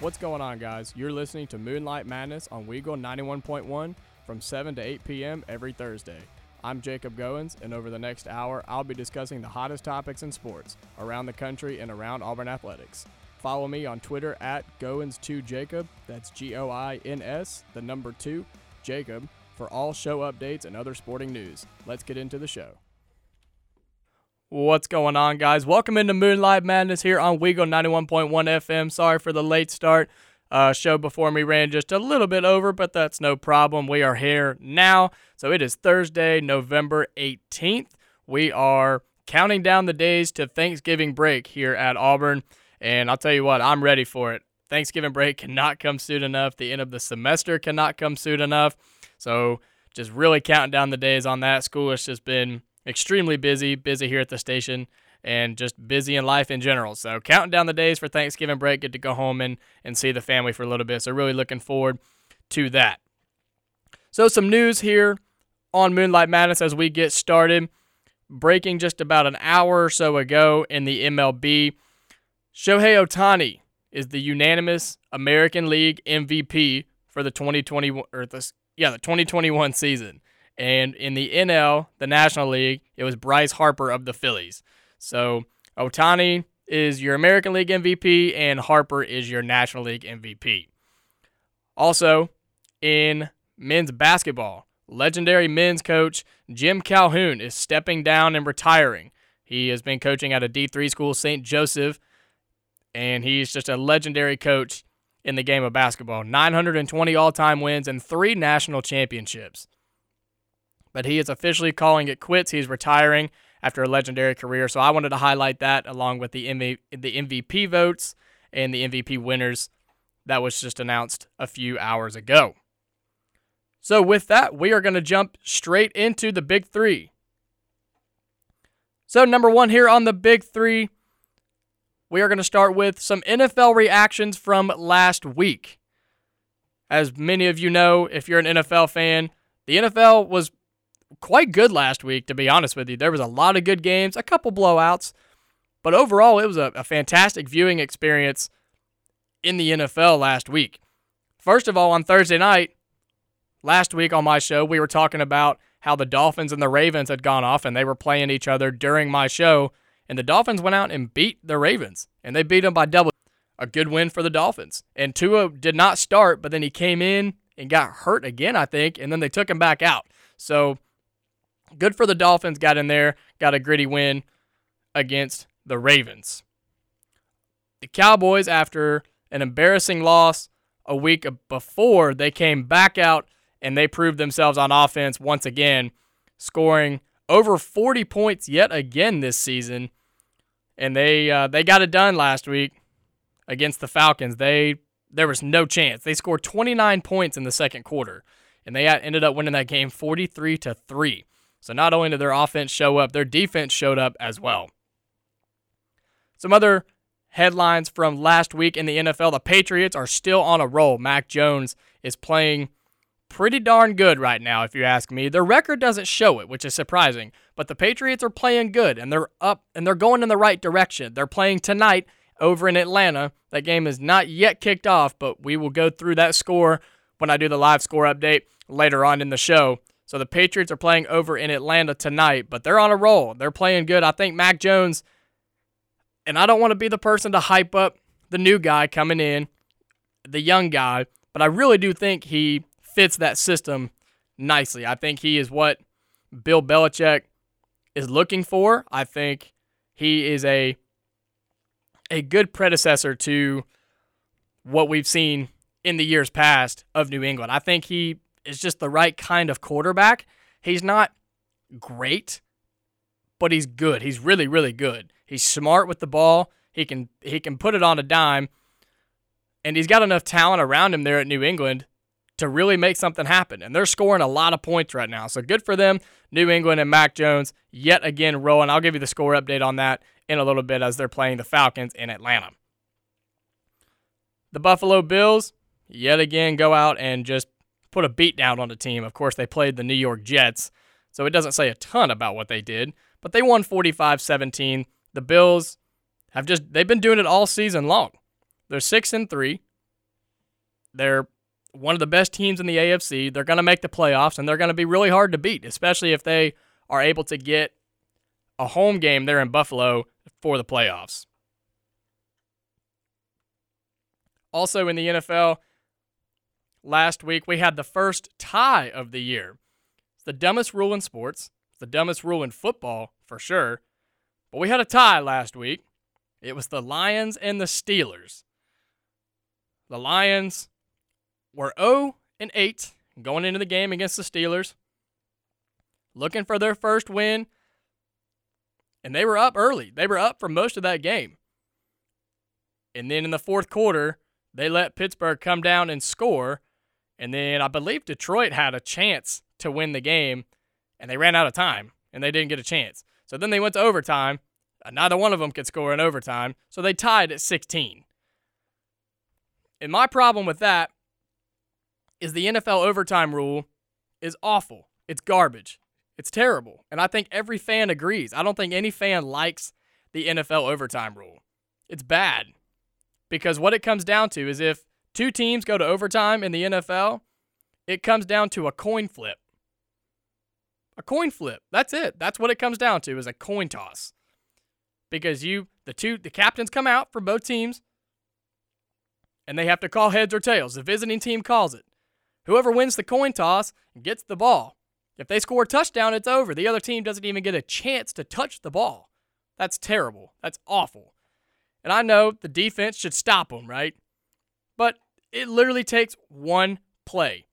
What's going on, guys? You're listening to Moonlight Madness on Weagle 91.1 from 7 to 8 p.m. every Thursday. I'm Jacob Goins, and over the next hour, I'll be discussing the hottest topics in sports around the country and around Auburn athletics. Follow me on Twitter at Goins2Jacob, that's G O I N S, the number 2, Jacob, for all show updates and other sporting news. Let's get into the show. What's going on, guys? Welcome into Moonlight Madness here on Weagle 91.1 FM. Sorry for the late start. Uh, show before me ran just a little bit over, but that's no problem. We are here now. So it is Thursday, November 18th. We are counting down the days to Thanksgiving break here at Auburn. And I'll tell you what, I'm ready for it. Thanksgiving break cannot come soon enough. The end of the semester cannot come soon enough. So just really counting down the days on that. School has just been extremely busy, busy here at the station, and just busy in life in general. So counting down the days for Thanksgiving break, get to go home and, and see the family for a little bit. So really looking forward to that. So some news here on Moonlight Madness as we get started. Breaking just about an hour or so ago in the MLB, Shohei Ohtani is the unanimous American League MVP for the 2020 or the yeah the 2021 season. And in the NL, the National League, it was Bryce Harper of the Phillies. So Ohtani is your American League MVP, and Harper is your National League MVP. Also, in men's basketball, legendary men's coach Jim Calhoun is stepping down and retiring. He has been coaching at a D3 school, St. Joseph, and he's just a legendary coach in the game of basketball. 920 all time wins and three national championships but he is officially calling it quits. He's retiring after a legendary career. So I wanted to highlight that along with the MV- the MVP votes and the MVP winners that was just announced a few hours ago. So with that, we are going to jump straight into the big 3. So number 1 here on the big 3, we are going to start with some NFL reactions from last week. As many of you know, if you're an NFL fan, the NFL was quite good last week, to be honest with you. There was a lot of good games, a couple blowouts, but overall, it was a, a fantastic viewing experience in the NFL last week. First of all, on Thursday night, last week on my show, we were talking about how the Dolphins and the Ravens had gone off and they were playing each other during my show. And the Dolphins went out and beat the Ravens, and they beat them by double. A good win for the Dolphins. And Tua did not start, but then he came in and got hurt again, I think, and then they took him back out. So Good for the Dolphins, got in there, got a gritty win against the Ravens. The Cowboys, after an embarrassing loss a week before, they came back out and they proved themselves on offense once again, scoring over 40 points yet again this season. And they uh, they got it done last week against the Falcons. They there was no chance. They scored 29 points in the second quarter, and they ended up winning that game 43 to three. So not only did their offense show up, their defense showed up as well. Some other headlines from last week in the NFL the Patriots are still on a roll. Mac Jones is playing pretty darn good right now, if you ask me. Their record doesn't show it, which is surprising, but the Patriots are playing good and they're up and they're going in the right direction. They're playing tonight over in Atlanta. That game is not yet kicked off, but we will go through that score when I do the live score update later on in the show. So the Patriots are playing over in Atlanta tonight, but they're on a roll. They're playing good. I think Mac Jones, and I don't want to be the person to hype up the new guy coming in, the young guy, but I really do think he fits that system nicely. I think he is what Bill Belichick is looking for. I think he is a a good predecessor to what we've seen in the years past of New England. I think he is just the right kind of quarterback. He's not great, but he's good. He's really, really good. He's smart with the ball. He can he can put it on a dime, and he's got enough talent around him there at New England to really make something happen. And they're scoring a lot of points right now. So good for them, New England and Mac Jones yet again rolling. I'll give you the score update on that in a little bit as they're playing the Falcons in Atlanta. The Buffalo Bills yet again go out and just put a beat down on a team. Of course, they played the New York Jets, so it doesn't say a ton about what they did, but they won 45-17. The Bills have just they've been doing it all season long. They're 6 and 3. They're one of the best teams in the AFC. They're going to make the playoffs, and they're going to be really hard to beat, especially if they are able to get a home game there in Buffalo for the playoffs. Also in the NFL, last week we had the first tie of the year. It's the dumbest rule in sports, it's the dumbest rule in football for sure. But we had a tie last week. It was the Lions and the Steelers. The Lions were 0 and 8 going into the game against the Steelers, looking for their first win and they were up early. They were up for most of that game. And then in the fourth quarter, they let Pittsburgh come down and score. And then I believe Detroit had a chance to win the game, and they ran out of time, and they didn't get a chance. So then they went to overtime. Neither one of them could score in overtime, so they tied at 16. And my problem with that is the NFL overtime rule is awful. It's garbage. It's terrible. And I think every fan agrees. I don't think any fan likes the NFL overtime rule. It's bad. Because what it comes down to is if two teams go to overtime in the NFL, it comes down to a coin flip. A coin flip. That's it. That's what it comes down to is a coin toss. Because you the two the captains come out for both teams and they have to call heads or tails. The visiting team calls it. Whoever wins the coin toss gets the ball. If they score a touchdown, it's over. The other team doesn't even get a chance to touch the ball. That's terrible. That's awful. And I know the defense should stop them, right? But it literally takes one play.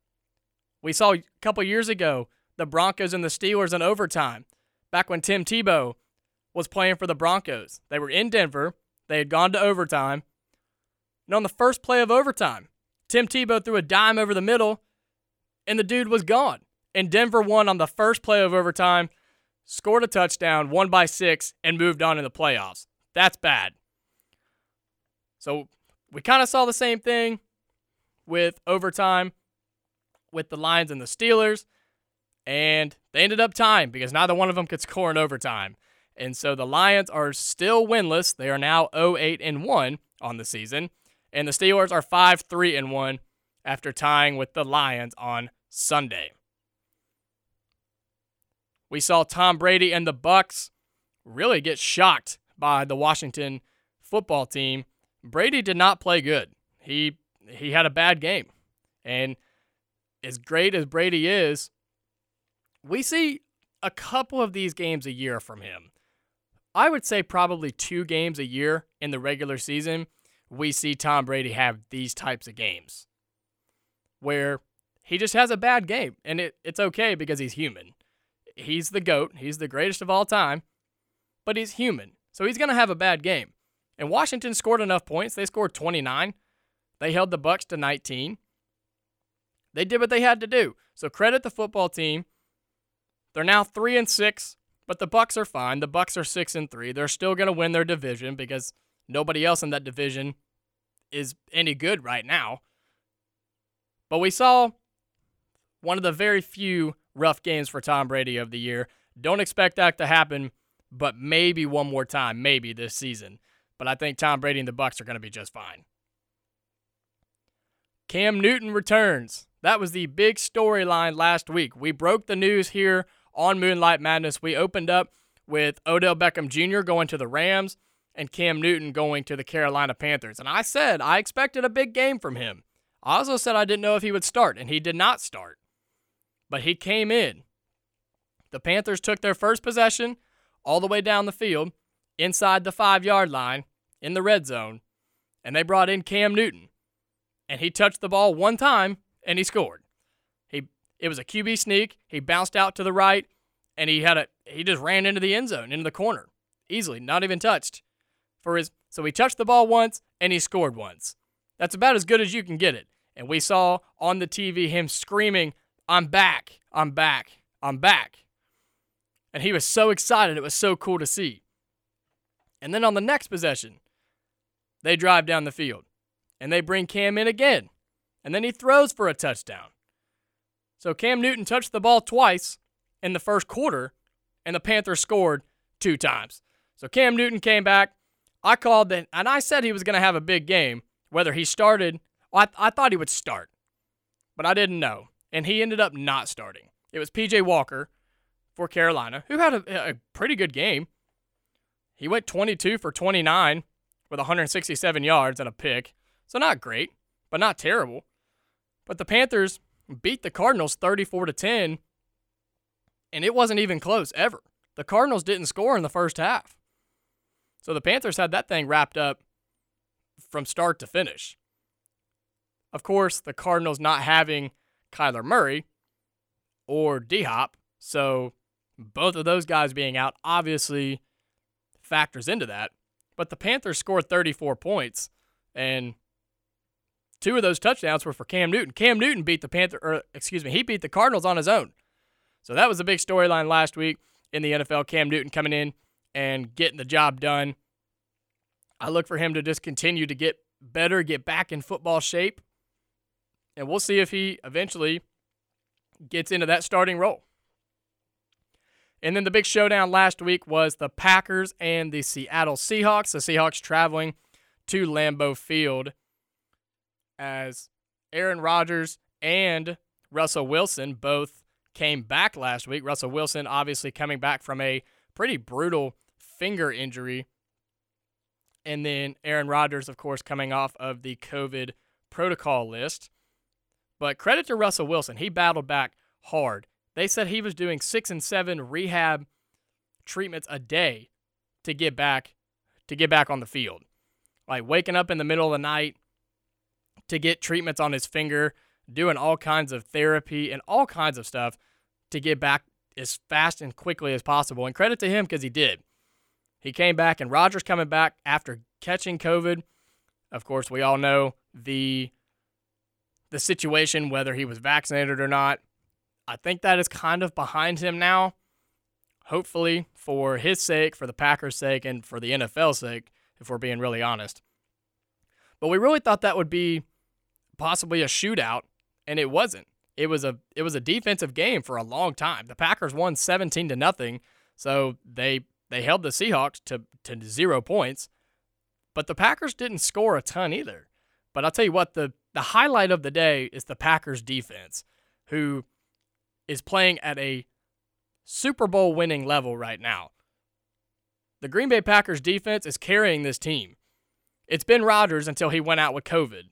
We saw a couple years ago the Broncos and the Steelers in overtime, back when Tim Tebow was playing for the Broncos. They were in Denver, they had gone to overtime. And on the first play of overtime, Tim Tebow threw a dime over the middle, and the dude was gone and Denver won on the first play of overtime, scored a touchdown, won by six, and moved on in the playoffs. That's bad. So we kind of saw the same thing with overtime with the Lions and the Steelers, and they ended up tying because neither one of them could score in overtime. And so the Lions are still winless. They are now 0-8 and 1 on the season, and the Steelers are 5-3 and 1 after tying with the Lions on Sunday. We saw Tom Brady and the Bucks really get shocked by the Washington football team. Brady did not play good. He he had a bad game. And as great as Brady is, we see a couple of these games a year from him. I would say probably two games a year in the regular season, we see Tom Brady have these types of games where he just has a bad game. And it, it's okay because he's human he's the GOAT. He's the greatest of all time, but he's human. So he's going to have a bad game. And Washington scored enough points. They scored 29. They held the Bucks to 19. They did what they had to do. So credit the football team. They're now 3 and 6, but the Bucks are fine. The Bucks are 6 and 3. They're still going to win their division because nobody else in that division is any good right now. But we saw one of the very few rough games for Tom Brady of the year. Don't expect that to happen, but maybe one more time, maybe this season. But I think Tom Brady and the Bucks are going to be just fine. Cam Newton returns. That was the big storyline last week. We broke the news here on Moonlight Madness. We opened up with Odell Beckham Jr. going to the Rams and Cam Newton going to the Carolina Panthers. And I said I expected a big game from him. I also said I didn't know if he would start, and he did not start but he came in. The Panthers took their first possession all the way down the field, inside the five yard line, in the red zone, and they brought in Cam Newton. And he touched the ball one time and he scored. He it was a QB sneak. He bounced out to the right and he had a he just ran into the end zone, into the corner. Easily, not even touched. For his so he touched the ball once and he scored once. That's about as good as you can get it. And we saw on the TV him screaming, I'm back. I'm back. I'm back. And he was so excited. It was so cool to see. And then on the next possession, they drive down the field and they bring Cam in again. And then he throws for a touchdown. So Cam Newton touched the ball twice in the first quarter, and the Panthers scored two times. So Cam Newton came back. I called that, and I said he was going to have a big game. Whether he started I, I thought he would start, but I didn't know. And he ended up not starting. It was PJ Walker for Carolina, who had a, a pretty good game. He went 22 for 29 with 167 yards and a pick. So not great, but not terrible. But the Panthers beat the Cardinals 34 to 10, and it wasn't even close ever. The Cardinals didn't score in the first half. So the Panthers had that thing wrapped up from start to finish. Of course, the Cardinals not having Kyler Murray or D Hop, so both of those guys being out obviously factors into that. But the Panthers scored 34 points, and two of those touchdowns were for Cam Newton. Cam Newton beat the Panther, or excuse me, he beat the Cardinals on his own. So that was a big storyline last week in the NFL. Cam Newton coming in and getting the job done. I look for him to just continue to get better, get back in football shape, and we'll see if he eventually gets into that starting role. And then the big showdown last week was the Packers and the Seattle Seahawks. The Seahawks traveling to Lambeau Field as Aaron Rodgers and Russell Wilson both came back last week. Russell Wilson obviously coming back from a pretty brutal finger injury. And then Aaron Rodgers, of course, coming off of the COVID protocol list. But credit to Russell Wilson. He battled back hard. They said he was doing six and seven rehab treatments a day to get back to get back on the field. Like waking up in the middle of the night to get treatments on his finger, doing all kinds of therapy and all kinds of stuff to get back as fast and quickly as possible. And credit to him because he did. He came back, and Rodgers coming back after catching COVID. Of course, we all know the the situation, whether he was vaccinated or not. I think that is kind of behind him now. Hopefully, for his sake, for the Packers' sake, and for the NFL's sake, if we're being really honest. But we really thought that would be possibly a shootout, and it wasn't. It was a it was a defensive game for a long time. The Packers won 17 to nothing, so they they held the Seahawks to to 0 points. But the Packers didn't score a ton either. But I'll tell you what, the the highlight of the day is the Packers defense, who is playing at a Super Bowl winning level right now. The Green Bay Packers defense is carrying this team. It's been Rodgers until he went out with COVID.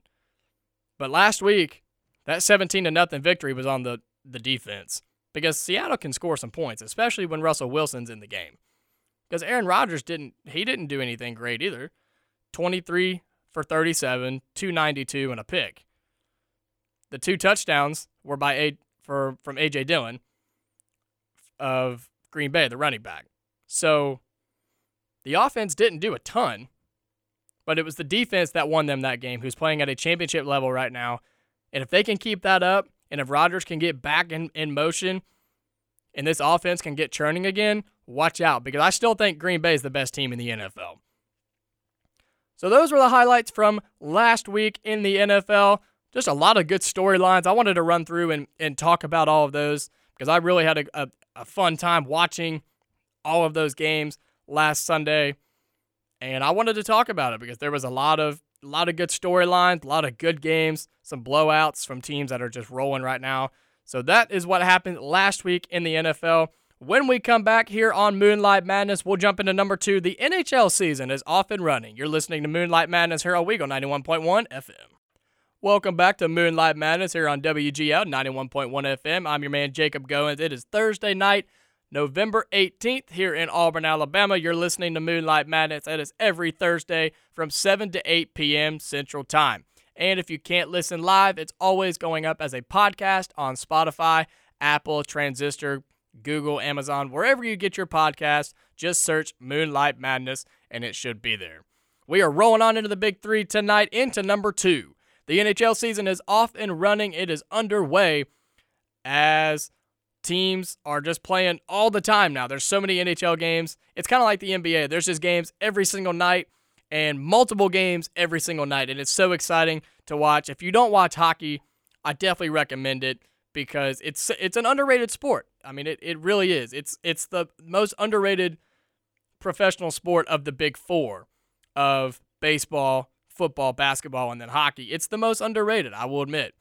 But last week, that 17 to nothing victory was on the, the defense because Seattle can score some points, especially when Russell Wilson's in the game. Because Aaron Rodgers didn't he didn't do anything great either. 23 for 37, 292 and a pick. The two touchdowns were by a for from AJ Dillon of Green Bay, the running back. So the offense didn't do a ton, but it was the defense that won them that game, who's playing at a championship level right now. And if they can keep that up, and if Rodgers can get back in, in motion, and this offense can get churning again, watch out because I still think Green Bay is the best team in the NFL. So those were the highlights from last week in the NFL. Just a lot of good storylines. I wanted to run through and, and talk about all of those because I really had a, a, a fun time watching all of those games last Sunday. And I wanted to talk about it because there was a lot of a lot of good storylines, a lot of good games, some blowouts from teams that are just rolling right now. So that is what happened last week in the NFL. When we come back here on Moonlight Madness, we'll jump into number two. The NHL season is off and running. You're listening to Moonlight Madness here on Weagle 91.1 FM. Welcome back to Moonlight Madness here on WGL 91.1 FM. I'm your man, Jacob Goins. It is Thursday night, November 18th, here in Auburn, Alabama. You're listening to Moonlight Madness. That is every Thursday from 7 to 8 p.m. Central Time. And if you can't listen live, it's always going up as a podcast on Spotify, Apple, Transistor, Google, Amazon, wherever you get your podcast, just search Moonlight Madness and it should be there. We are rolling on into the big three tonight, into number two. The NHL season is off and running, it is underway as teams are just playing all the time now. There's so many NHL games. It's kind of like the NBA. There's just games every single night and multiple games every single night. And it's so exciting to watch. If you don't watch hockey, I definitely recommend it because it's it's an underrated sport. I mean, it, it really is. It's it's the most underrated professional sport of the big four of baseball, football, basketball, and then hockey. It's the most underrated, I will admit.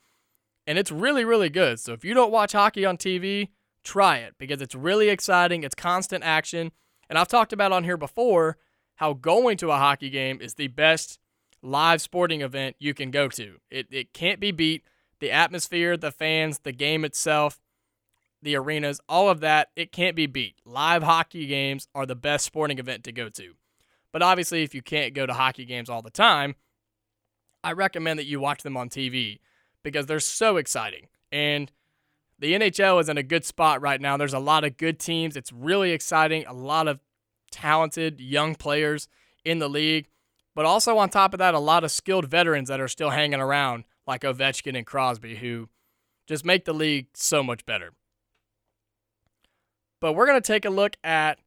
And it's really, really good. So if you don't watch hockey on TV, try it because it's really exciting. It's constant action. And I've talked about on here before how going to a hockey game is the best live sporting event you can go to. It, it can't be beat. The atmosphere, the fans, the game itself, the arenas, all of that, it can't be beat. Live hockey games are the best sporting event to go to. But obviously, if you can't go to hockey games all the time, I recommend that you watch them on TV because they're so exciting. And the NHL is in a good spot right now. There's a lot of good teams. It's really exciting. A lot of talented young players in the league. But also, on top of that, a lot of skilled veterans that are still hanging around, like Ovechkin and Crosby, who just make the league so much better. But we're going to take a look at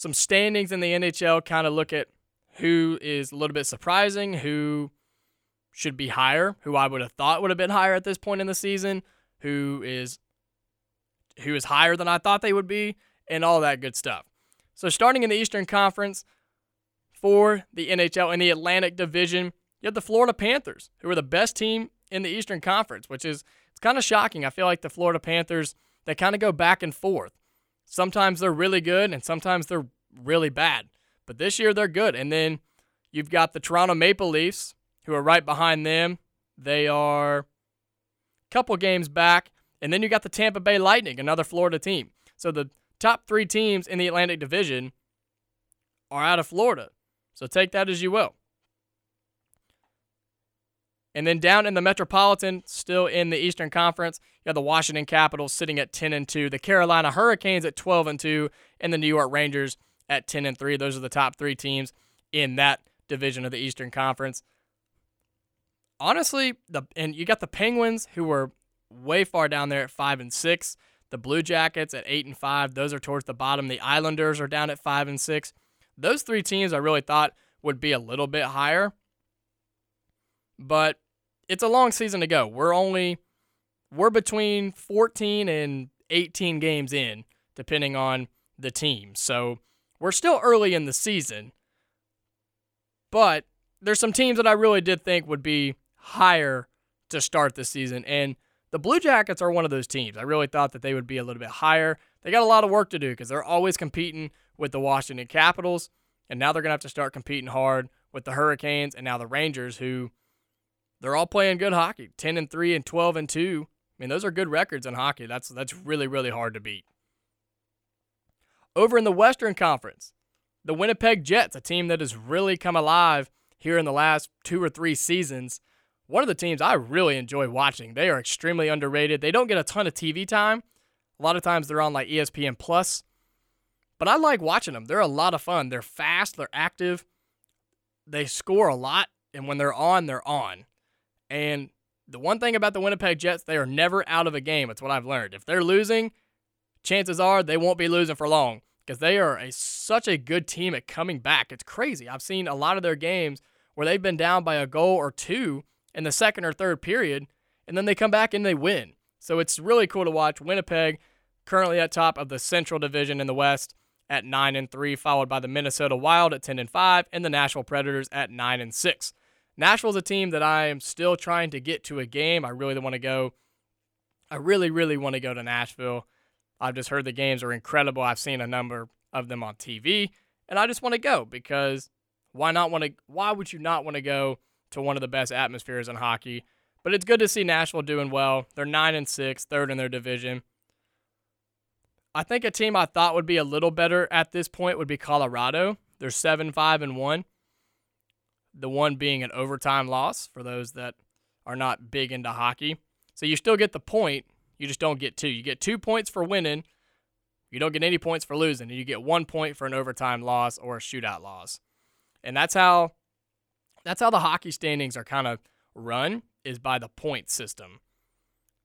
some standings in the NHL, kind of look at who is a little bit surprising, who should be higher, who I would have thought would have been higher at this point in the season, who is who is higher than I thought they would be, and all that good stuff. So starting in the Eastern Conference, for the NHL in the Atlantic Division. You have the Florida Panthers, who are the best team in the Eastern Conference, which is it's kind of shocking. I feel like the Florida Panthers they kind of go back and forth. Sometimes they're really good and sometimes they're really bad. But this year they're good. And then you've got the Toronto Maple Leafs, who are right behind them. They are a couple games back. And then you got the Tampa Bay Lightning, another Florida team. So the top three teams in the Atlantic Division are out of Florida. So take that as you will. And then down in the Metropolitan, still in the Eastern Conference, you have the Washington Capitals sitting at 10 and 2, the Carolina Hurricanes at 12 and 2, and the New York Rangers at 10 and 3. Those are the top 3 teams in that division of the Eastern Conference. Honestly, the and you got the Penguins who were way far down there at 5 and 6. The Blue Jackets at 8 and 5. Those are towards the bottom. The Islanders are down at 5 and 6. Those three teams I really thought would be a little bit higher. But it's a long season to go. We're only we're between 14 and 18 games in depending on the team. So, we're still early in the season. But there's some teams that I really did think would be higher to start the season and the Blue Jackets are one of those teams. I really thought that they would be a little bit higher. They got a lot of work to do because they're always competing with the Washington Capitals, and now they're going to have to start competing hard with the Hurricanes and now the Rangers, who they're all playing good hockey 10 and 3 and 12 and 2. I mean, those are good records in hockey. That's, that's really, really hard to beat. Over in the Western Conference, the Winnipeg Jets, a team that has really come alive here in the last two or three seasons. One of the teams I really enjoy watching. They are extremely underrated. They don't get a ton of TV time. A lot of times they're on like ESPN Plus, but I like watching them. They're a lot of fun. They're fast, they're active, they score a lot, and when they're on, they're on. And the one thing about the Winnipeg Jets, they are never out of a game. It's what I've learned. If they're losing, chances are they won't be losing for long because they are a, such a good team at coming back. It's crazy. I've seen a lot of their games where they've been down by a goal or two in the second or third period, and then they come back and they win. So it's really cool to watch. Winnipeg currently at top of the Central Division in the West at 9 and 3, followed by the Minnesota Wild at 10 and 5 and the Nashville Predators at 9 and 6. Nashville's a team that I am still trying to get to a game. I really want to go I really really want to go to Nashville. I've just heard the games are incredible. I've seen a number of them on TV and I just want to go because why not want to why would you not want to go to one of the best atmospheres in hockey? But it's good to see Nashville doing well. They're 9 and 6, third in their division. I think a team I thought would be a little better at this point would be Colorado. They're 7 5 and 1. The one being an overtime loss for those that are not big into hockey. So you still get the point, you just don't get two. You get two points for winning, you don't get any points for losing, and you get one point for an overtime loss or a shootout loss. And that's how that's how the hockey standings are kind of run is by the point system.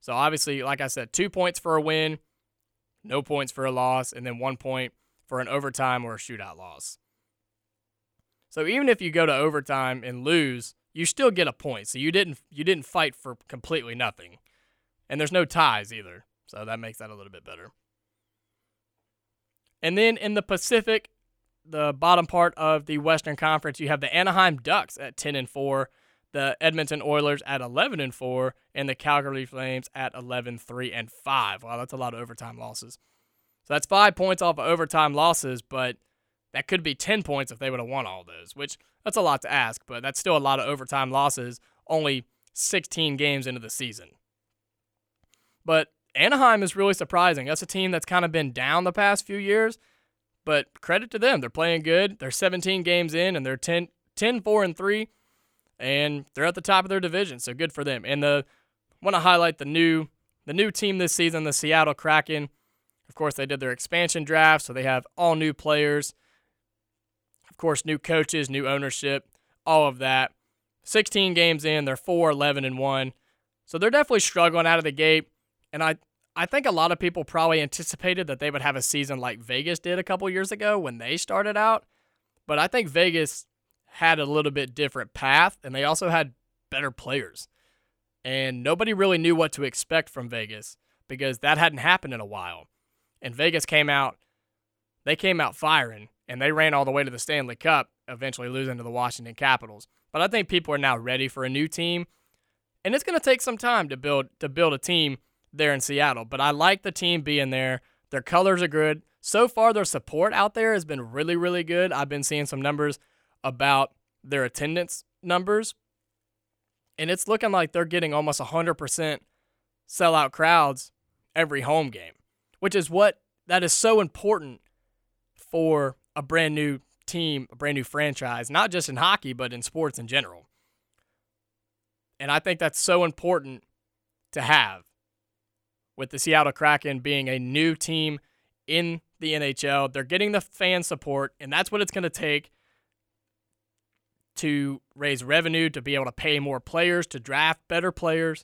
So obviously, like I said, two points for a win, no points for a loss, and then one point for an overtime or a shootout loss. So even if you go to overtime and lose, you still get a point. So you didn't you didn't fight for completely nothing. And there's no ties either. So that makes that a little bit better. And then in the Pacific, the bottom part of the Western Conference, you have the Anaheim Ducks at 10 and 4, the Edmonton Oilers at 11 and 4 and the Calgary Flames at 11 3 and 5. Wow, that's a lot of overtime losses. So that's 5 points off of overtime losses, but that could be 10 points if they would have won all those, which that's a lot to ask, but that's still a lot of overtime losses only 16 games into the season. But Anaheim is really surprising. That's a team that's kind of been down the past few years, but credit to them. They're playing good. They're 17 games in and they're 10, 10 4 and 3 and they're at the top of their division, so good for them. And the want to highlight the new the new team this season, the Seattle Kraken. Of course, they did their expansion draft, so they have all new players. Of course, new coaches, new ownership, all of that. 16 games in, they're 4 11 and 1. So they're definitely struggling out of the gate. And I I think a lot of people probably anticipated that they would have a season like Vegas did a couple years ago when they started out. But I think Vegas had a little bit different path, and they also had better players. And nobody really knew what to expect from Vegas because that hadn't happened in a while. And Vegas came out, they came out firing, and they ran all the way to the Stanley Cup, eventually losing to the Washington Capitals. But I think people are now ready for a new team, and it's going to take some time to build to build a team there in Seattle. But I like the team being there. Their colors are good. So far, their support out there has been really, really good. I've been seeing some numbers about their attendance numbers, and it's looking like they're getting almost 100% sellout crowds every home game, which is what that is so important for a brand new team, a brand new franchise, not just in hockey, but in sports in general. And I think that's so important to have with the Seattle Kraken being a new team in the NHL. They're getting the fan support, and that's what it's going to take to raise revenue, to be able to pay more players, to draft better players.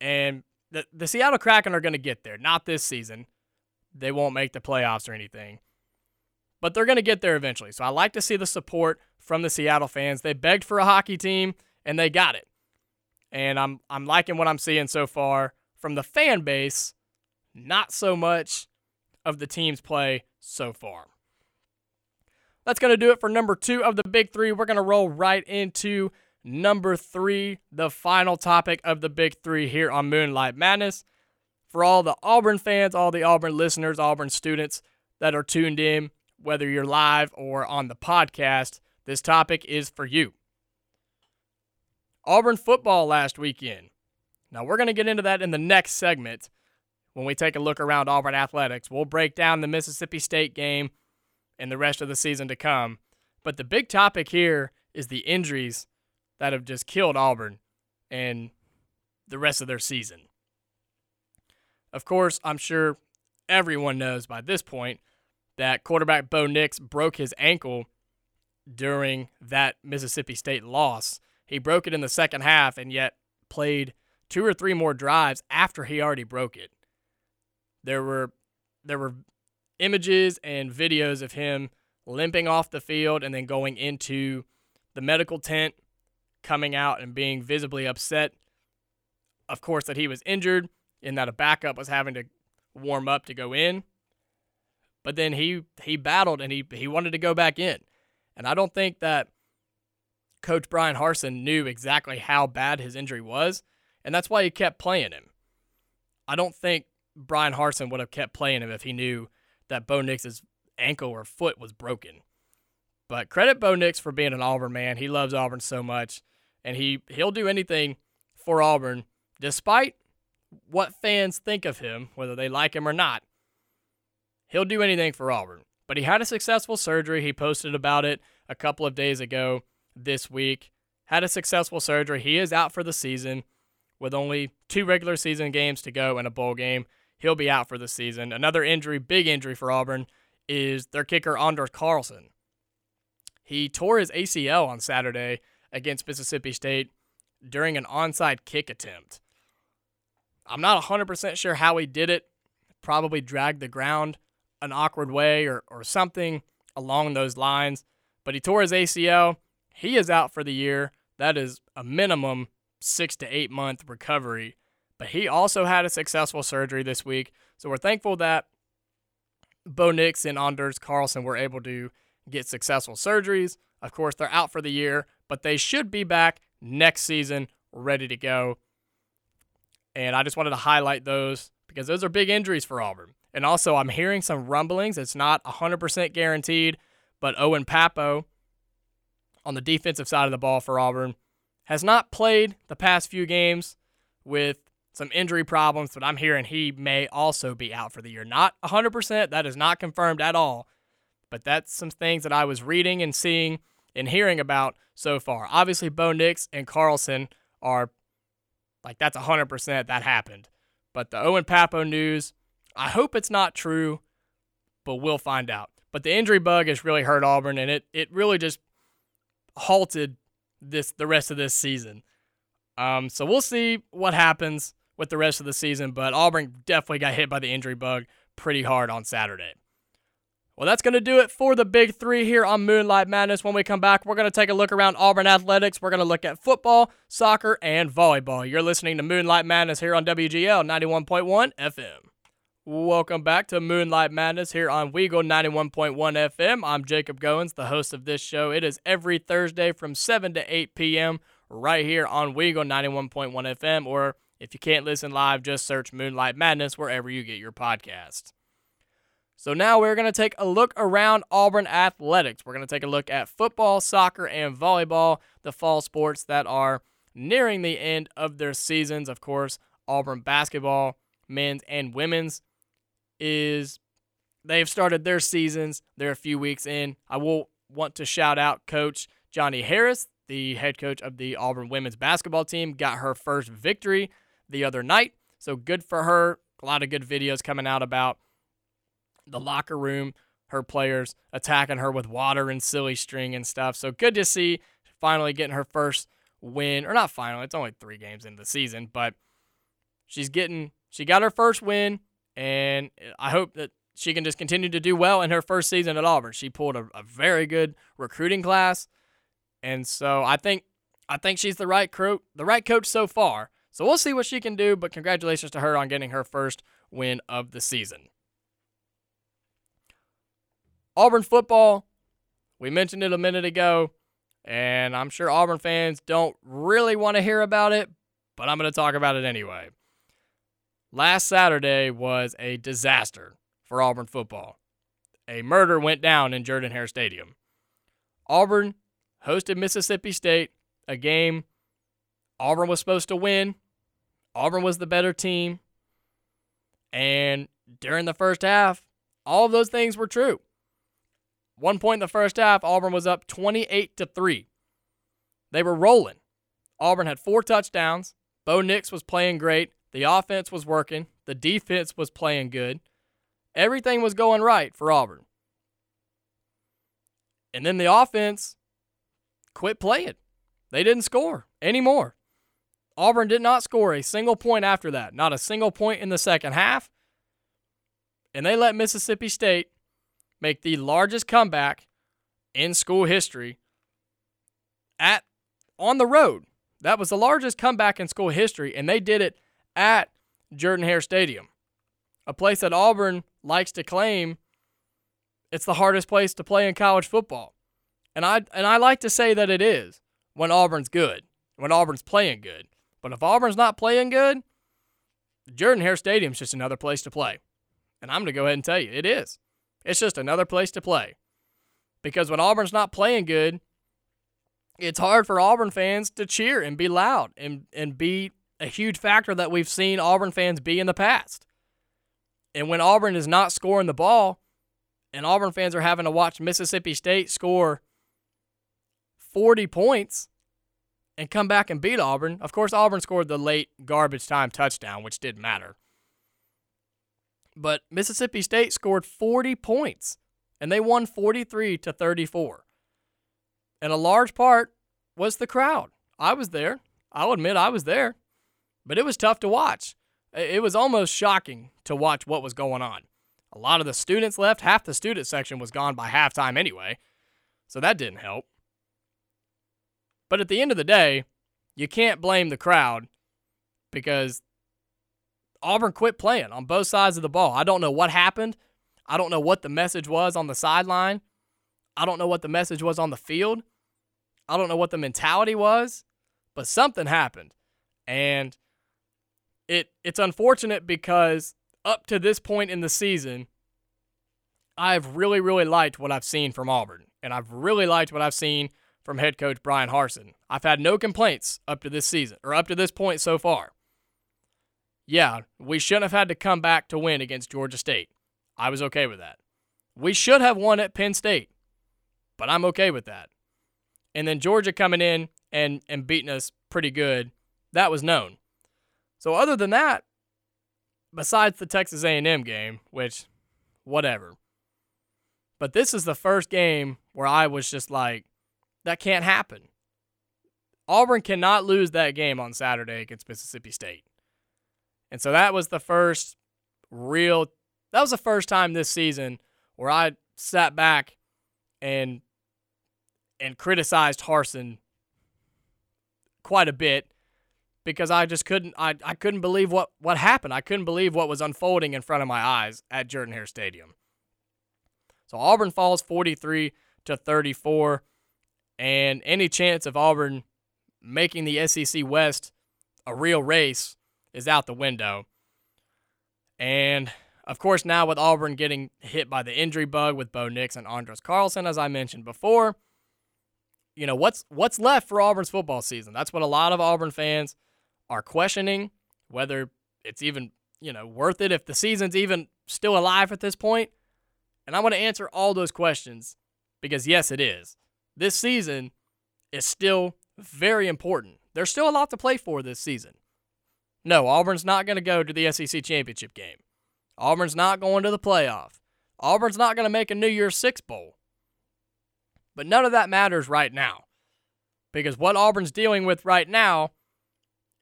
And the, the Seattle Kraken are going to get there. Not this season. They won't make the playoffs or anything. But they're going to get there eventually. So I like to see the support from the Seattle fans. They begged for a hockey team and they got it. And I'm I'm liking what I'm seeing so far from the fan base, not so much of the team's play so far. That's going to do it for number two of the big three. We're going to roll right into number three, the final topic of the big three here on Moonlight Madness. For all the Auburn fans, all the Auburn listeners, Auburn students that are tuned in, whether you're live or on the podcast, this topic is for you. Auburn football last weekend. Now, we're going to get into that in the next segment when we take a look around Auburn athletics. We'll break down the Mississippi State game and the rest of the season to come. But the big topic here is the injuries that have just killed Auburn and the rest of their season. Of course, I'm sure everyone knows by this point that quarterback Bo Nix broke his ankle during that Mississippi State loss. He broke it in the second half and yet played two or three more drives after he already broke it. There were there were images and videos of him limping off the field and then going into the medical tent, coming out and being visibly upset. Of course, that he was injured and that a backup was having to warm up to go in. But then he he battled and he he wanted to go back in. And I don't think that coach Bryan Harsin knew exactly how bad his injury was, and that's why he kept playing him. I don't think Bryan Harsin would have kept playing him if he knew that Bo Nix's ankle or foot was broken. But credit Bo Nix for being an Auburn man. He loves Auburn so much, and he he'll do anything for Auburn, despite what fans think of him, whether they like him or not. He'll do anything for Auburn. But he had a successful surgery. He posted about it a couple of days ago this week. Had a successful surgery. He is out for the season with only two regular season games to go and a bowl game. He'll be out for the season. Another injury, big injury for Auburn, is their kicker Anders Carlson. He tore his ACL on Saturday against Mississippi State during an onside kick attempt. I'm not 100% sure how he did it. Probably dragged the ground an awkward way or, or something along those lines. But he tore his ACL. He is out for the year. That is a minimum six to eight month recovery but he also had a successful surgery this week. So we're thankful that Bo Nix and Anders Carlson were able to get successful surgeries. Of course, they're out for the year, but they should be back next season ready to go. And I just wanted to highlight those because those are big injuries for Auburn. And also, I'm hearing some rumblings. It's not 100% guaranteed, but Owen Pappoe on the defensive side of the ball for Auburn has not played the past few games with some injury problems, but I'm hearing he may also be out for the year. Not 100%, that is not confirmed at all, but that's some things that I was reading and seeing and hearing about so far. Obviously, Bo Nix and Carlson are like that's 100% that happened. But the Owen Pappoe news, I hope it's not true, but we'll find out. But the injury bug has really hurt Auburn, and it, it really just halted this the rest of this season. Um, so we'll see what happens with the rest of the season, but Auburn definitely got hit by the injury bug pretty hard on Saturday. Well, that's going to do it for the big three here on Moonlight Madness. When we come back, we're going to take a look around Auburn athletics. We're going to look at football, soccer, and volleyball. You're listening to Moonlight Madness here on WGL 91.1 FM. Welcome back to Moonlight Madness here on Weagle 91.1 FM. I'm Jacob Goins, the host of this show. It is every Thursday from 7 to 8 p.m. right here on Weagle 91.1 FM. Or if you can't listen live, just search Moonlight Madness wherever you get your podcast. So now we're going to take a look around Auburn athletics. We're going to take a look at football, soccer, and volleyball, the fall sports that are nearing the end of their seasons. Of course, Auburn basketball, men's and women's is they've started their seasons. They're a few weeks in. I will want to shout out Coach Johnnie Harris, the head coach of the Auburn women's basketball team, got her first victory the other night. So good for her. A lot of good videos coming out about the locker room, her players attacking her with water and silly string and stuff. So good to see finally getting her first win, or not finally, it's only three games into the season, but she's getting, she got her first win and I hope that she can just continue to do well in her first season at Auburn. She pulled a, a very good recruiting class, and so I think I think she's the right cro- the right coach so far. So we'll see what she can do. But congratulations to her on getting her first win of the season. Auburn football, we mentioned it a minute ago, and I'm sure Auburn fans don't really want to hear about it, but I'm going to talk about it anyway. Last Saturday was a disaster for Auburn football. A murder went down in Jordan Hare Stadium. Auburn hosted Mississippi State, a game Auburn was supposed to win. Auburn was the better team. And during the first half, all of those things were true. One point in the first half, Auburn was up 28 to 3. They were rolling. Auburn had four touchdowns. Bo Nix was playing great. The offense was working, the defense was playing good. Everything was going right for Auburn. And then the offense quit playing. They didn't score anymore. Auburn did not score a single point after that, not a single point in the second half. And they let Mississippi State make the largest comeback in school history at on the road. That was the largest comeback in school history, and they did it at Jordan Hare Stadium, a place that Auburn likes to claim it's the hardest place to play in college football. And I and I like to say that it is when Auburn's good, when Auburn's playing good. But if Auburn's not playing good, Jordan Hare Stadium's just another place to play. And I'm going to go ahead and tell you, it is. It's just another place to play. Because when Auburn's not playing good, it's hard for Auburn fans to cheer and be loud and, and be a huge factor that we've seen Auburn fans be in the past. And when Auburn is not scoring the ball, and Auburn fans are having to watch Mississippi State score 40 points and come back and beat Auburn. Of course, Auburn scored the late garbage time touchdown, which didn't matter. But Mississippi State scored 40 points and they won 43 to 34. And a large part was the crowd. I was there. I'll admit I was there but it was tough to watch. It was almost shocking to watch what was going on. A lot of the students left, half the student section was gone by halftime anyway, so that didn't help. But at the end of the day, you can't blame the crowd because Auburn quit playing on both sides of the ball. I don't know what happened. I don't know what the message was on the sideline. I don't know what the message was on the field. I don't know what the mentality was. but something happened. And it it's unfortunate because up to this point in the season, I've really, really liked what I've seen from Auburn. And I've really liked what I've seen from head coach Bryan Harsin. I've had no complaints up to this season, or up to this point so far. Yeah, we shouldn't have had to come back to win against Georgia State. I was okay with that. We should have won at Penn State, but I'm okay with that. And then Georgia coming in and, and beating us pretty good, that was known. So other than that, besides the Texas A&M game, which whatever. But this is the first game where I was just like, that can't happen. Auburn cannot lose that game on Saturday against Mississippi State. And so that was the first real that was the first time this season where I sat back and and criticized Harsin quite a bit because I just couldn't I, I couldn't believe what, what happened. I couldn't believe what was unfolding in front of my eyes at Jordan Hare Stadium. So Auburn falls 43 to 34 and any chance of Auburn making the SEC West a real race is out the window. And of course, now with Auburn getting hit by the injury bug with Bo Nix and Anders Carlson, as I mentioned before, you know what's what's left for Auburn's football season. That's what a lot of Auburn fans are questioning whether it's even you know worth it if the season's even still alive at this point. And I want to answer all those questions because yes, it is. This season is still very important. There's still a lot to play for this season. No, Auburn's not going to go to the SEC championship game. Auburn's not going to the playoff. Auburn's not going to make a New Year's Six bowl. But none of that matters right now. Because what Auburn's dealing with right now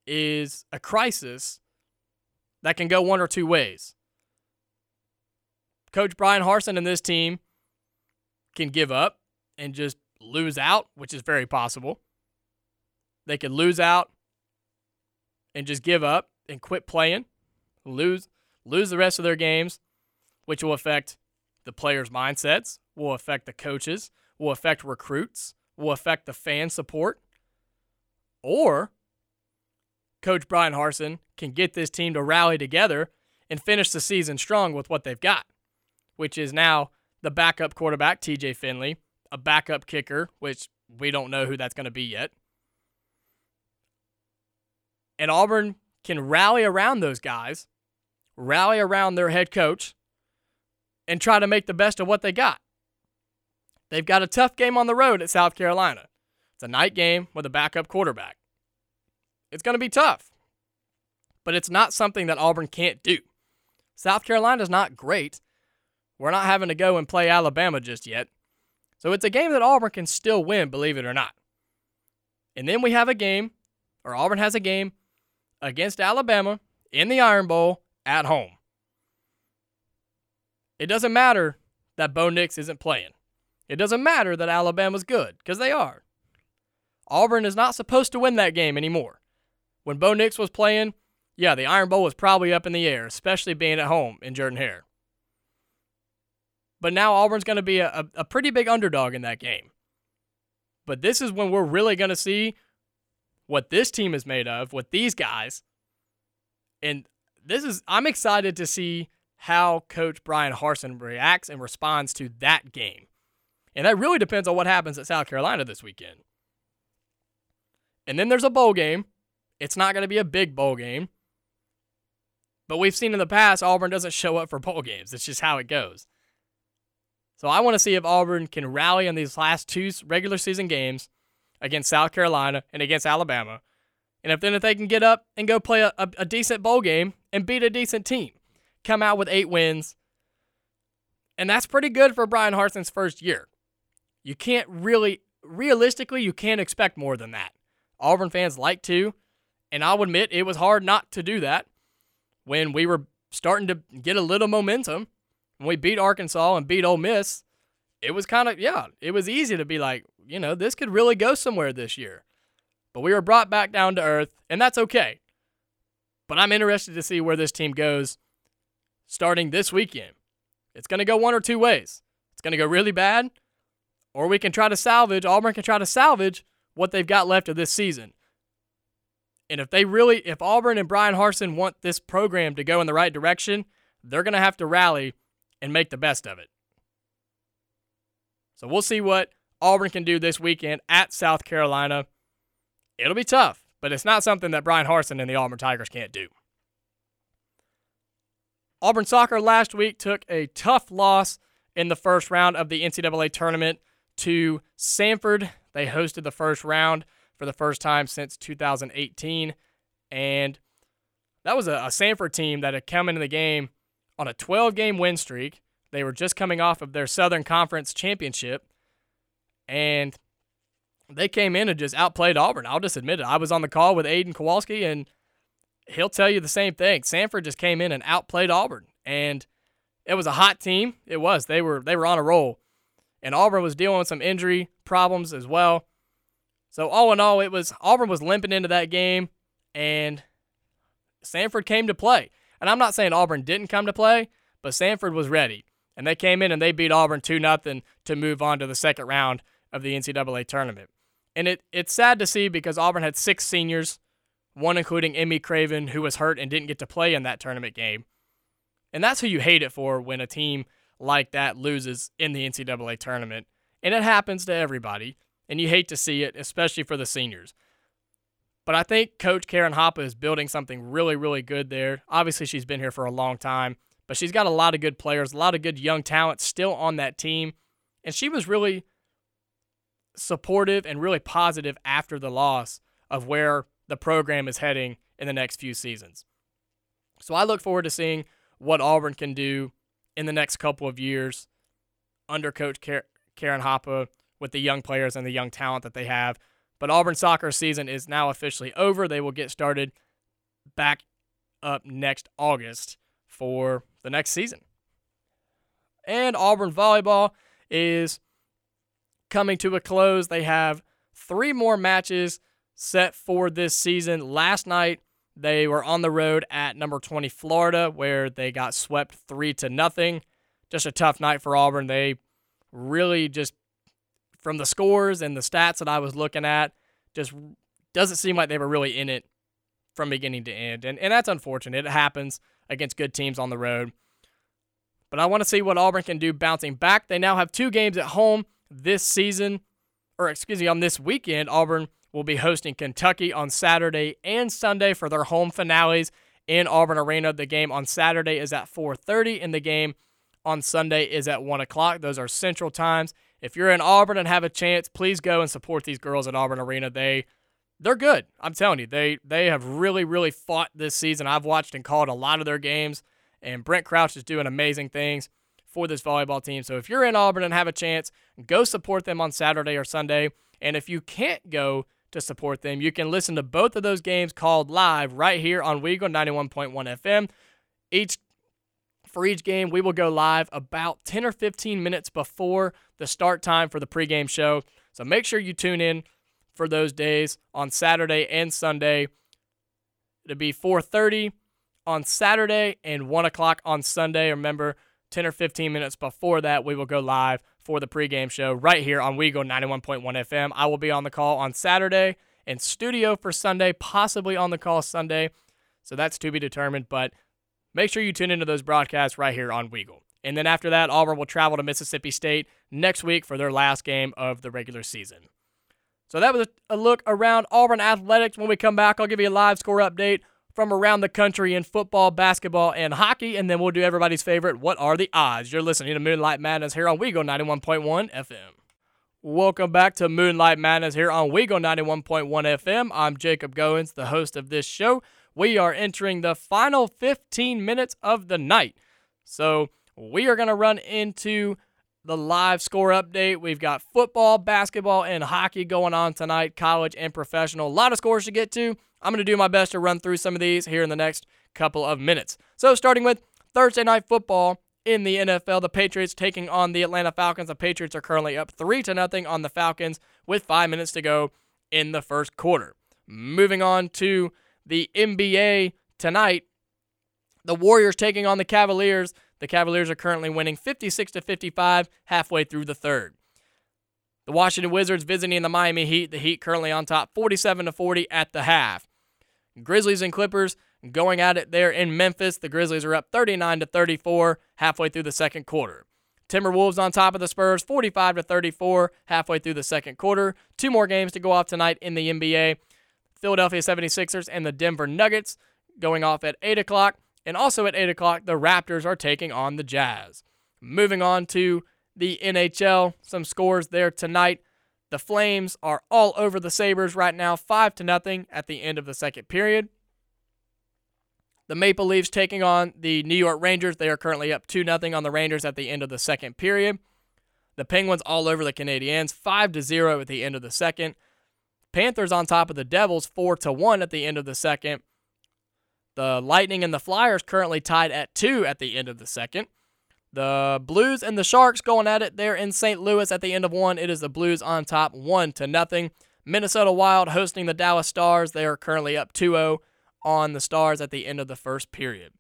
is a crisis that can go one or two ways. Coach Bryan Harsin and this team can give up and just lose out, which is very possible. They could lose out and just give up and quit playing, lose lose the rest of their games, which will affect the players' mindsets, will affect the coaches, will affect recruits, will affect the fan support. Or Coach Bryan Harsin can get this team to rally together and finish the season strong with what they've got, which is now the backup quarterback, TJ Finley, a backup kicker, which we don't know who that's going to be yet. And Auburn can rally around those guys, rally around their head coach, and try to make the best of what they got. They've got a tough game on the road at South Carolina. It's a night game with a backup quarterback. It's going to be tough, but it's not something that Auburn can't do. South Carolina's not great. We're not having to go and play Alabama just yet. So it's a game that Auburn can still win, believe it or not. And then we have a game, or Auburn has a game against Alabama in the Iron Bowl at home. It doesn't matter that Bo Nix isn't playing. It doesn't matter that Alabama's good, because they are. Auburn is not supposed to win that game anymore. When Bo Nix was playing, yeah, the Iron Bowl was probably up in the air, especially being at home in Jordan Hare. But now Auburn's going to be a, a, pretty big underdog in that game. But this is when we're really going to see what this team is made of, what these guys. And this is, I'm excited to see how Coach Bryan Harsin reacts and responds to that game. And that really depends on what happens at South Carolina this weekend. And then there's a bowl game. It's not going to be a big bowl game. But we've seen in the past, Auburn doesn't show up for bowl games. It's just how it goes. So I want to see if Auburn can rally in these last two regular season games against South Carolina and against Alabama. And if then if they can get up and go play a, a, a decent bowl game and beat a decent team, come out with eight wins. And that's pretty good for Bryan Harsin's first year. You can't really, realistically, you can't expect more than that. Auburn fans like to, and I'll admit it was hard not to do that when we were starting to get a little momentum. When we beat Arkansas and beat Ole Miss, it was kind of, yeah, it was easy to be like, you know, this could really go somewhere this year. But we were brought back down to earth, and that's okay. But I'm interested to see where this team goes starting this weekend. It's going to go one or two ways. It's going to go really bad, or we can try to salvage, Auburn can try to salvage what they've got left of this season. And if they really, if Auburn and Bryan Harsin want this program to go in the right direction, they're going to have to rally and make the best of it. So we'll see what Auburn can do this weekend at South Carolina. It'll be tough, but it's not something that Bryan Harsin and the Auburn Tigers can't do. Auburn soccer last week took a tough loss in the first round of the NCAA tournament to Samford. They hosted the first round for the first time since 2018. And that was a, a Samford team that had come into the game on a 12 game win streak. They were just coming off of their Southern Conference championship. And they came in and just outplayed Auburn. I'll just admit it. I was on the call with Aiden Kowalski, and he'll tell you the same thing. Samford just came in and outplayed Auburn. And it was a hot team. It was. They were they were on a roll. And Auburn was dealing with some injury problems as well. So all in all, it was Auburn was limping into that game, and Samford came to play. And I'm not saying Auburn didn't come to play, but Samford was ready, and they came in and they beat Auburn two nothing to move on to the second round of the NCAA tournament. And it it's sad to see because Auburn had six seniors, one including Emmy Craven, who was hurt and didn't get to play in that tournament game. And that's who you hate it for when a team like that loses in the NCAA tournament. And it happens to everybody and you hate to see it, especially for the seniors. But I think Coach Karen Hoppa is building something really, really good there. Obviously, she's been here for a long time, but she's got a lot of good players, a lot of good young talent still on that team. And she was really supportive and really positive after the loss of where the program is heading in the next few seasons. So I look forward to seeing what Auburn can do in the next couple of years under Coach Karen Hoppa with the young players and the young talent that they have. But Auburn soccer season is now officially over. They will get started back up next August for the next season. And Auburn volleyball is coming to a close. They have three more matches set for this season. Last night, they were on the road at number 20 Florida, where they got swept three to nothing. Just a tough night for Auburn. They really just from the scores and the stats that I was looking at, just doesn't seem like they were really in it from beginning to end. And, and that's unfortunate. It happens against good teams on the road. But I want to see what Auburn can do bouncing back. They now have two games at home this season, or excuse me, on this weekend. Auburn will be hosting Kentucky on Saturday and Sunday for their home finales in Auburn Arena. The game on Saturday is at 4:30, and the game on Sunday is at 1 o'clock. Those are central times. If you're in Auburn and have a chance, please go and support these girls at Auburn Arena. They they're good. I'm telling you, they they have really really fought this season. I've watched and called a lot of their games, and Brent Crouch is doing amazing things for this volleyball team. So if you're in Auburn and have a chance, go support them on Saturday or Sunday. And if you can't go to support them, you can listen to both of those games called live right here on Weagle 91.1 FM. Each for each game, we will go live about 10 or 15 minutes before the start time for the pregame show. So make sure you tune in for those days on Saturday and Sunday. It'll be 4:30 on Saturday and 1 o'clock on Sunday. Remember, 10 or 15 minutes before that, we will go live for the pregame show right here on Weagle 91.1 FM. I will be on the call on Saturday and studio for Sunday, possibly on the call Sunday. So that's to be determined, but Make sure you tune into those broadcasts right here on Weagle. And then after that, Auburn will travel to Mississippi State next week for their last game of the regular season. So that was a look around Auburn athletics. When we come back, I'll give you a live score update from around the country in football, basketball, and hockey, and then we'll do everybody's favorite. What are the odds? You're listening to Moonlight Madness here on Weagle 91.1 FM. Welcome back to Moonlight Madness here on Weagle 91.1 FM. I'm Jacob Goins, the host of this show we are entering the final 15 minutes of the night. So we are going to run into the live score update. We've got football, basketball, and hockey going on tonight, college and professional. A lot of scores to get to. I'm going to do my best to run through some of these here in the next couple of minutes. So, starting with Thursday night football in the NFL, the Patriots taking on the Atlanta Falcons. The Patriots are currently up 3 to nothing on the Falcons with 5 minutes to go in the first quarter. Moving on to the NBA tonight. The Warriors taking on the Cavaliers. The Cavaliers are currently winning 56 to 55 halfway through the third. The Washington Wizards visiting the Miami Heat. The Heat currently on top 47 to 40 at the half. Grizzlies and Clippers going at it there in Memphis. The Grizzlies are up 39 to 34 halfway through the second quarter. Timberwolves on top of the Spurs 45 to 34 halfway through the second quarter. Two more games to go off tonight in the NBA. Philadelphia 76ers and the Denver Nuggets going off at 8 o'clock. And also at 8 o'clock, the Raptors are taking on the Jazz. Moving on to the NHL, some scores there tonight. The Flames are all over the Sabres right now, 5 to nothing at the end of the second period. The Maple Leafs taking on the New York Rangers. They are currently up 2 0 on the Rangers at the end of the second period. The Penguins all over the Canadiens, 5 to 0 at the end of the second. Panthers on top of the Devils, 4 to 1 at the end of the second. The Lightning and the Flyers currently tied at 2 at the end of the second. The Blues and the Sharks going at it there in St. Louis at the end of one. It is the Blues on top, 1 to nothing. Minnesota Wild hosting the Dallas Stars. They are currently up 2 0 on the Stars at the end of the first period.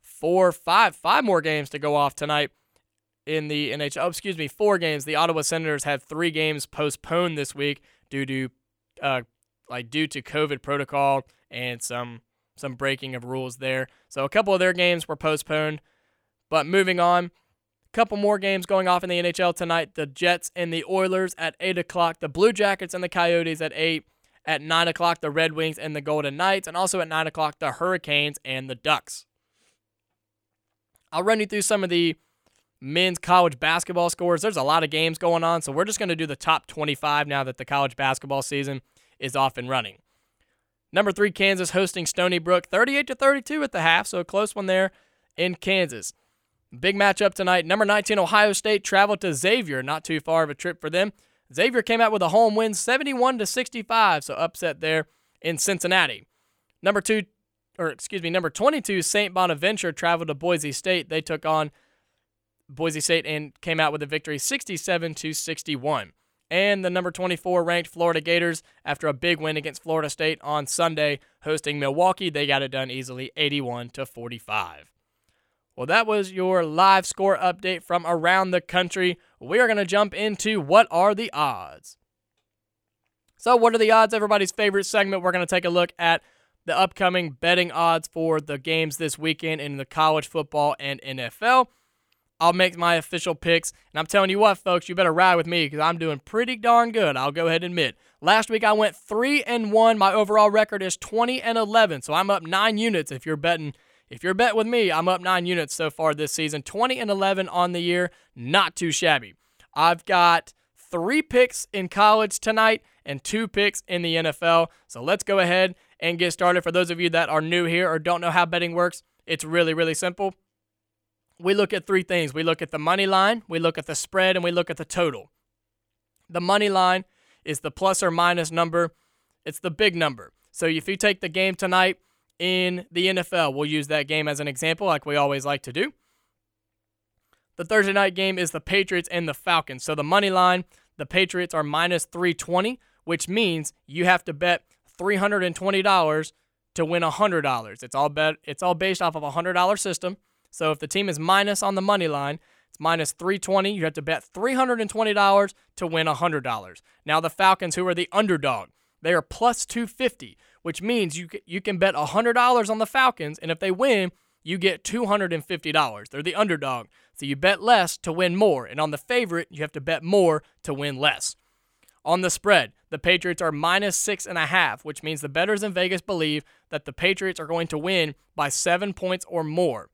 Four, five, five more games to go off tonight in the NHL. Oh, excuse me, four games. The Ottawa Senators have three games postponed this week due to, uh, like due to COVID protocol and some some breaking of rules there. So a couple of their games were postponed. But moving on, a couple more games going off in the NHL tonight. The Jets and the Oilers at eight o'clock. The Blue Jackets and the Coyotes at eight. At 9 o'clock, the Red Wings and the Golden Knights. And also at 9 o'clock, the Hurricanes and the Ducks. I'll run you through some of the men's college basketball scores. There's a lot of games going on, so we're just going to do the top 25 now that the college basketball season is off and running. Number three, Kansas hosting Stony Brook, 38 to 32 at the half, so a close one there in Kansas. Big matchup tonight. Number 19, Ohio State traveled to Xavier, not too far of a trip for them. Xavier came out with a home win 71 to 65, so upset there in Cincinnati. Number 2 or excuse me, number 22 St. Bonaventure traveled to Boise State. They took on Boise State and came out with a victory 67 to 61. And the number 24 ranked Florida Gators after a big win against Florida State on Sunday hosting Milwaukee, they got it done easily 81 to 45. Well, that was your live score update from around the country. We are going to jump into what are the odds. So, what are the odds? Everybody's favorite segment. We're going to take a look at the upcoming betting odds for the games this weekend in the college football and NFL. I'll make my official picks, and I'm telling you what, folks, you better ride with me because I'm doing pretty darn good. I'll go ahead and admit. Last week I went three and one. My overall record is 20 and 11, so I'm up nine units if you're betting if you're bet with me, I'm up nine units so far this season, 20 and 11 on the year. Not too shabby. I've got three picks in college tonight and two picks in the NFL. So let's go ahead and get started. For those of you that are new here or don't know how betting works, it's really, really simple. We look at three things we look at the money line, we look at the spread, and we look at the total. The money line is the plus or minus number, it's the big number. So if you take the game tonight, in the NFL. We'll use that game as an example, like we always like to do. The Thursday night game is the Patriots and the Falcons. So the money line, the Patriots are minus 320, which means you have to bet $320 to win $100. It's all bet it's all based off of a $100 system. So if the team is minus on the money line, it's minus 320. You have to bet $320 to win $100. Now the Falcons who are the underdog, they are plus 250, which means you you can bet $100 on the Falcons, and if they win, you get $250. They're the underdog. So you bet less to win more. And on the favorite, you have to bet more to win less. On the spread, the Patriots are minus six and a half, which means the bettors in Vegas believe that the Patriots are going to win by seven points or more.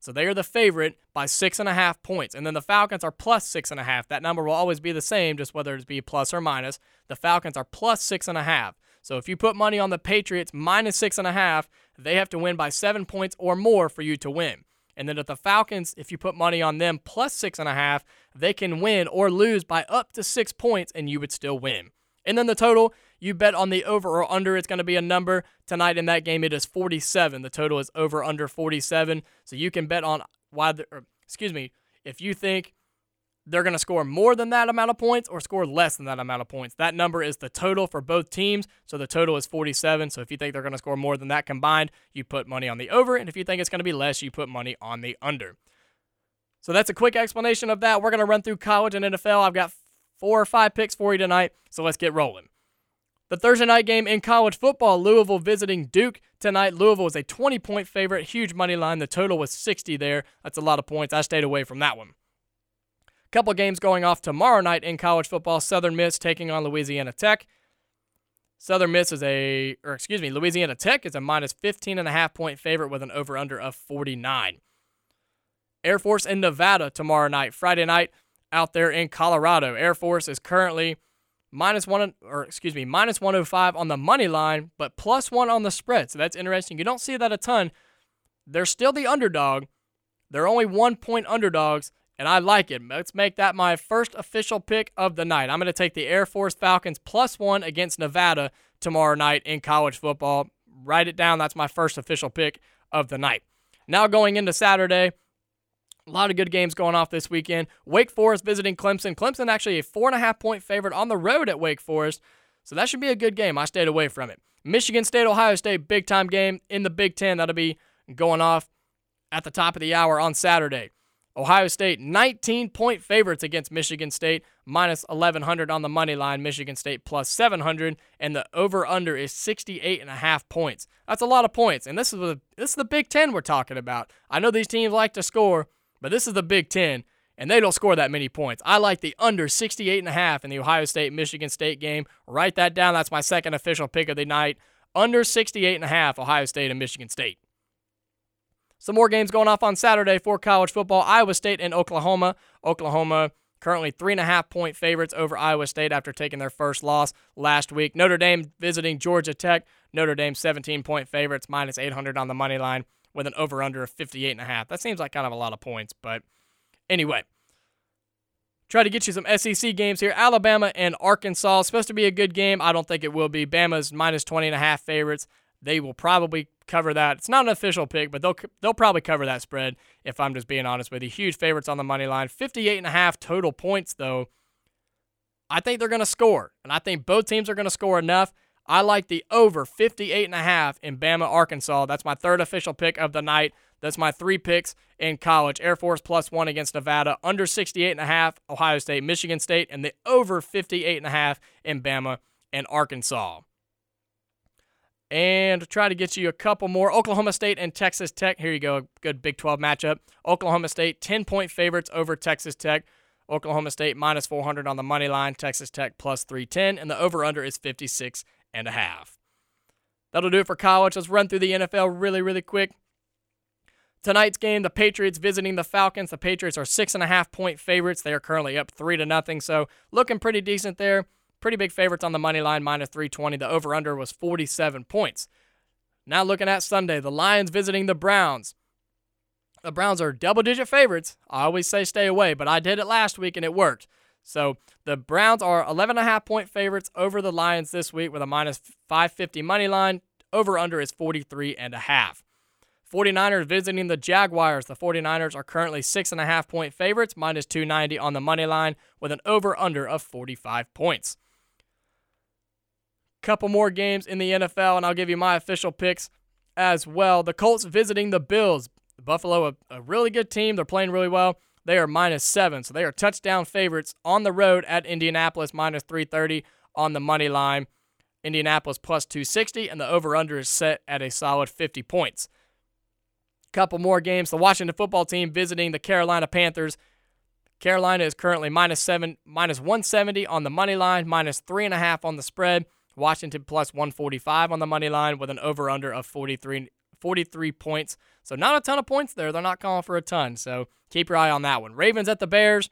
So they are the favorite by six and a half points. And then the Falcons are plus six and a half. That number will always be the same, just whether it's be plus or minus. The Falcons are plus six and a half. So if you put money on the Patriots minus six and a half, they have to win by seven points or more for you to win. And then if the Falcons, if you put money on them plus six and a half, they can win or lose by up to six points and you would still win. And then the total, you bet on the over or under. It's going to be a number tonight in that game. It is 47. The total is over under 47. So you can bet on why, the, or, excuse me, if you think they're going to score more than that amount of points or score less than that amount of points. That number is the total for both teams. So the total is 47. So if you think they're going to score more than that combined, you put money on the over. And if you think it's going to be less, you put money on the under. So that's a quick explanation of that. We're going to run through college and NFL. I've got four or five picks for you tonight. So let's get rolling. The Thursday night game in college football, Louisville visiting Duke tonight. Louisville is a 20 point favorite, huge money line. The total was 60 there. That's a lot of points. I stayed away from that one. Couple games going off tomorrow night in college football. Southern Miss taking on Louisiana Tech. Southern Miss is a, or excuse me, Louisiana Tech is a minus 15 and a half point favorite with an over under of 49. Air Force in Nevada tomorrow night. Friday night out there in Colorado. Air Force is currently minus one, or excuse me, minus 105 on the money line, but plus one on the spread. So that's interesting. You don't see that a ton. They're still the underdog. They're only one point underdogs, and I like it. Let's make that my first official pick of the night. I'm going to take the Air Force Falcons plus one against Nevada tomorrow night in college football. Write it down. That's my first official pick of the night. Now going into Saturday, a lot of good games going off this weekend. Wake Forest visiting Clemson. Clemson actually a four and a half point favorite on the road at Wake Forest. So that should be a good game. I stayed away from it. Michigan State, Ohio State, big time game in the Big Ten. That'll be going off at the top of the hour on Saturday. Ohio State, 19 point favorites against Michigan State, minus 1100 on the money line. Michigan State plus 700, and the over under is 68 and a half points. That's a lot of points, and this is the this is the Big Ten we're talking about. I know these teams like to score, but this is the Big Ten, and they don't score that many points. I like the under 68.5 in the Ohio State Michigan State game. Write that down. That's my second official pick of the night. Under 68.5 Ohio State and Michigan State. Some more games going off on Saturday for college football. Iowa State and Oklahoma. Oklahoma currently three and a half point favorites over Iowa State after taking their first loss last week. Notre Dame visiting Georgia Tech. Notre Dame 17 point favorites, minus 800 on the money line with an over under of 58 and a half. That seems like kind of a lot of points, but anyway. Try to get you some SEC games here. Alabama and Arkansas. Supposed to be a good game. I don't think it will be. Bama's minus 20 and a half favorites. They will probably cover that. It's not an official pick, but they'll they'll probably cover that spread if I'm just being honest with you. Huge favorites on the money line. 58 and a half total points though. I think they're going to score, and I think both teams are going to score enough. I like the over 58 and a half in Bama, Arkansas. That's my third official pick of the night. That's my three picks in college. Air Force plus one against Nevada, under 68 and a half, Ohio State, Michigan State, and the over 58 and a half in Bama and Arkansas. And try to get you a couple more. Oklahoma State and Texas Tech. Here you go. Good Big 12 matchup. Oklahoma State, 10 point favorites over Texas Tech. Oklahoma State minus 400 on the money line. Texas Tech plus 310. And the over under is 56 and a half. That'll do it for college. Let's run through the NFL really, really quick. Tonight's game, the Patriots visiting the Falcons. The Patriots are six and a half point favorites. They are currently up three to nothing, so looking pretty decent there. Pretty big favorites on the money line, minus 320. The over under was 47 points. Now looking at Sunday, the Lions visiting the Browns. The Browns are double digit favorites. I always say stay away, but I did it last week and it worked. So the Browns are 11.5 point favorites over the Lions this week with a minus 550 money line. Over under is 43 and a half. 49ers visiting the Jaguars. The 49ers are currently 6.5 point favorites, minus 290 on the money line, with an over under of 45 points. Couple more games in the NFL, and I'll give you my official picks as well. The Colts visiting the Bills. Buffalo, a, a really good team. They're playing really well. They are minus seven. So they are touchdown favorites on the road at Indianapolis, minus 330 on the money line. Indianapolis plus 260, and the over under is set at a solid 50 points. Couple more games. The Washington football team visiting the Carolina Panthers. Carolina is currently minus seven, minus 170 on the money line, minus three and a half on the spread. Washington plus 145 on the money line with an over under of 43, 43 points. So not a ton of points there. They're not calling for a ton. So keep your eye on that one. Ravens at the Bears.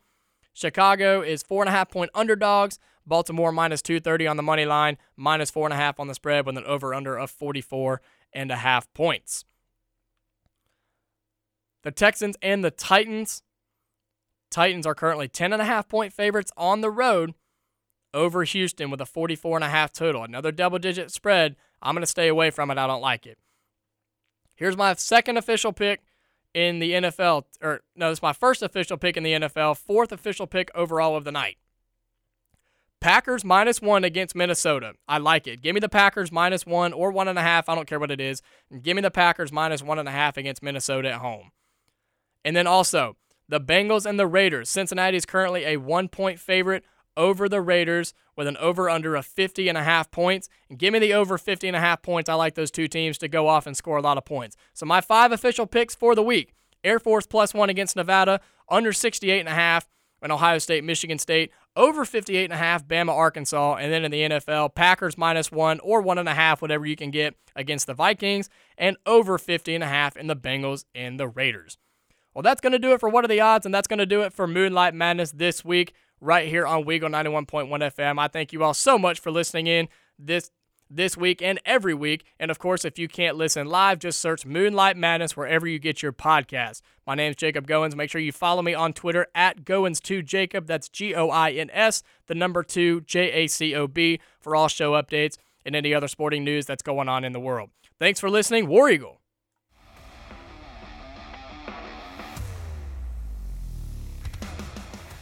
Chicago is four and a half point underdogs. Baltimore minus 230 on the money line, minus four and a half on the spread with an over under of 44 and a half points. The Texans and the Titans. Titans are currently 10 and a half point favorites on the road over Houston with a 44 and a half total. Another double digit spread. I'm going to stay away from it. I don't like it. Here's my second official pick in the NFL, or no, it's my first official pick in the NFL, fourth official pick overall of the night. Packers minus one against Minnesota. I like it. Give me the Packers minus one or one and a half. I don't care what it is. Give me the Packers minus one and a half against Minnesota at home. And then also the Bengals and the Raiders. Cincinnati is currently a one point favorite over the Raiders with an over under of 50 and a half points. And give me the over 50 and a half points. I like those two teams to go off and score a lot of points. So my five official picks for the week. Air Force plus 1 against Nevada, under 68 and a half, and Ohio State, Michigan State, over 58 and a half, Bama, Arkansas, and then in the NFL, Packers minus 1 or 1.5, whatever you can get against the Vikings, and over 50 and a half in the Bengals and the Raiders. Well, that's going to do it for What Are the Odds, and that's going to do it for Moonlight Madness this week, right here on Weagle 91.1 FM. I thank you all so much for listening in this this week and every week. And of course, if you can't listen live, just search Moonlight Madness wherever you get your podcast. My name is Jacob Goins. Make sure you follow me on Twitter at Goins2Jacob. That's G O I N S, the number two, J A C O B, for all show updates and any other sporting news that's going on in the world. Thanks for listening. War Eagle.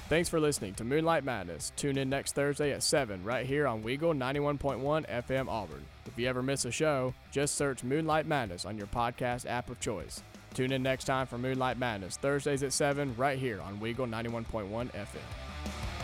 Thanks for listening to Moonlight Madness. Tune in next Thursday at 7 right here on Weagle 91.1 FM Auburn. If you ever miss a show, just search Moonlight Madness on your podcast app of choice. Tune in next time for Moonlight Madness, Thursdays at 7 right here on Weagle 91.1 FM.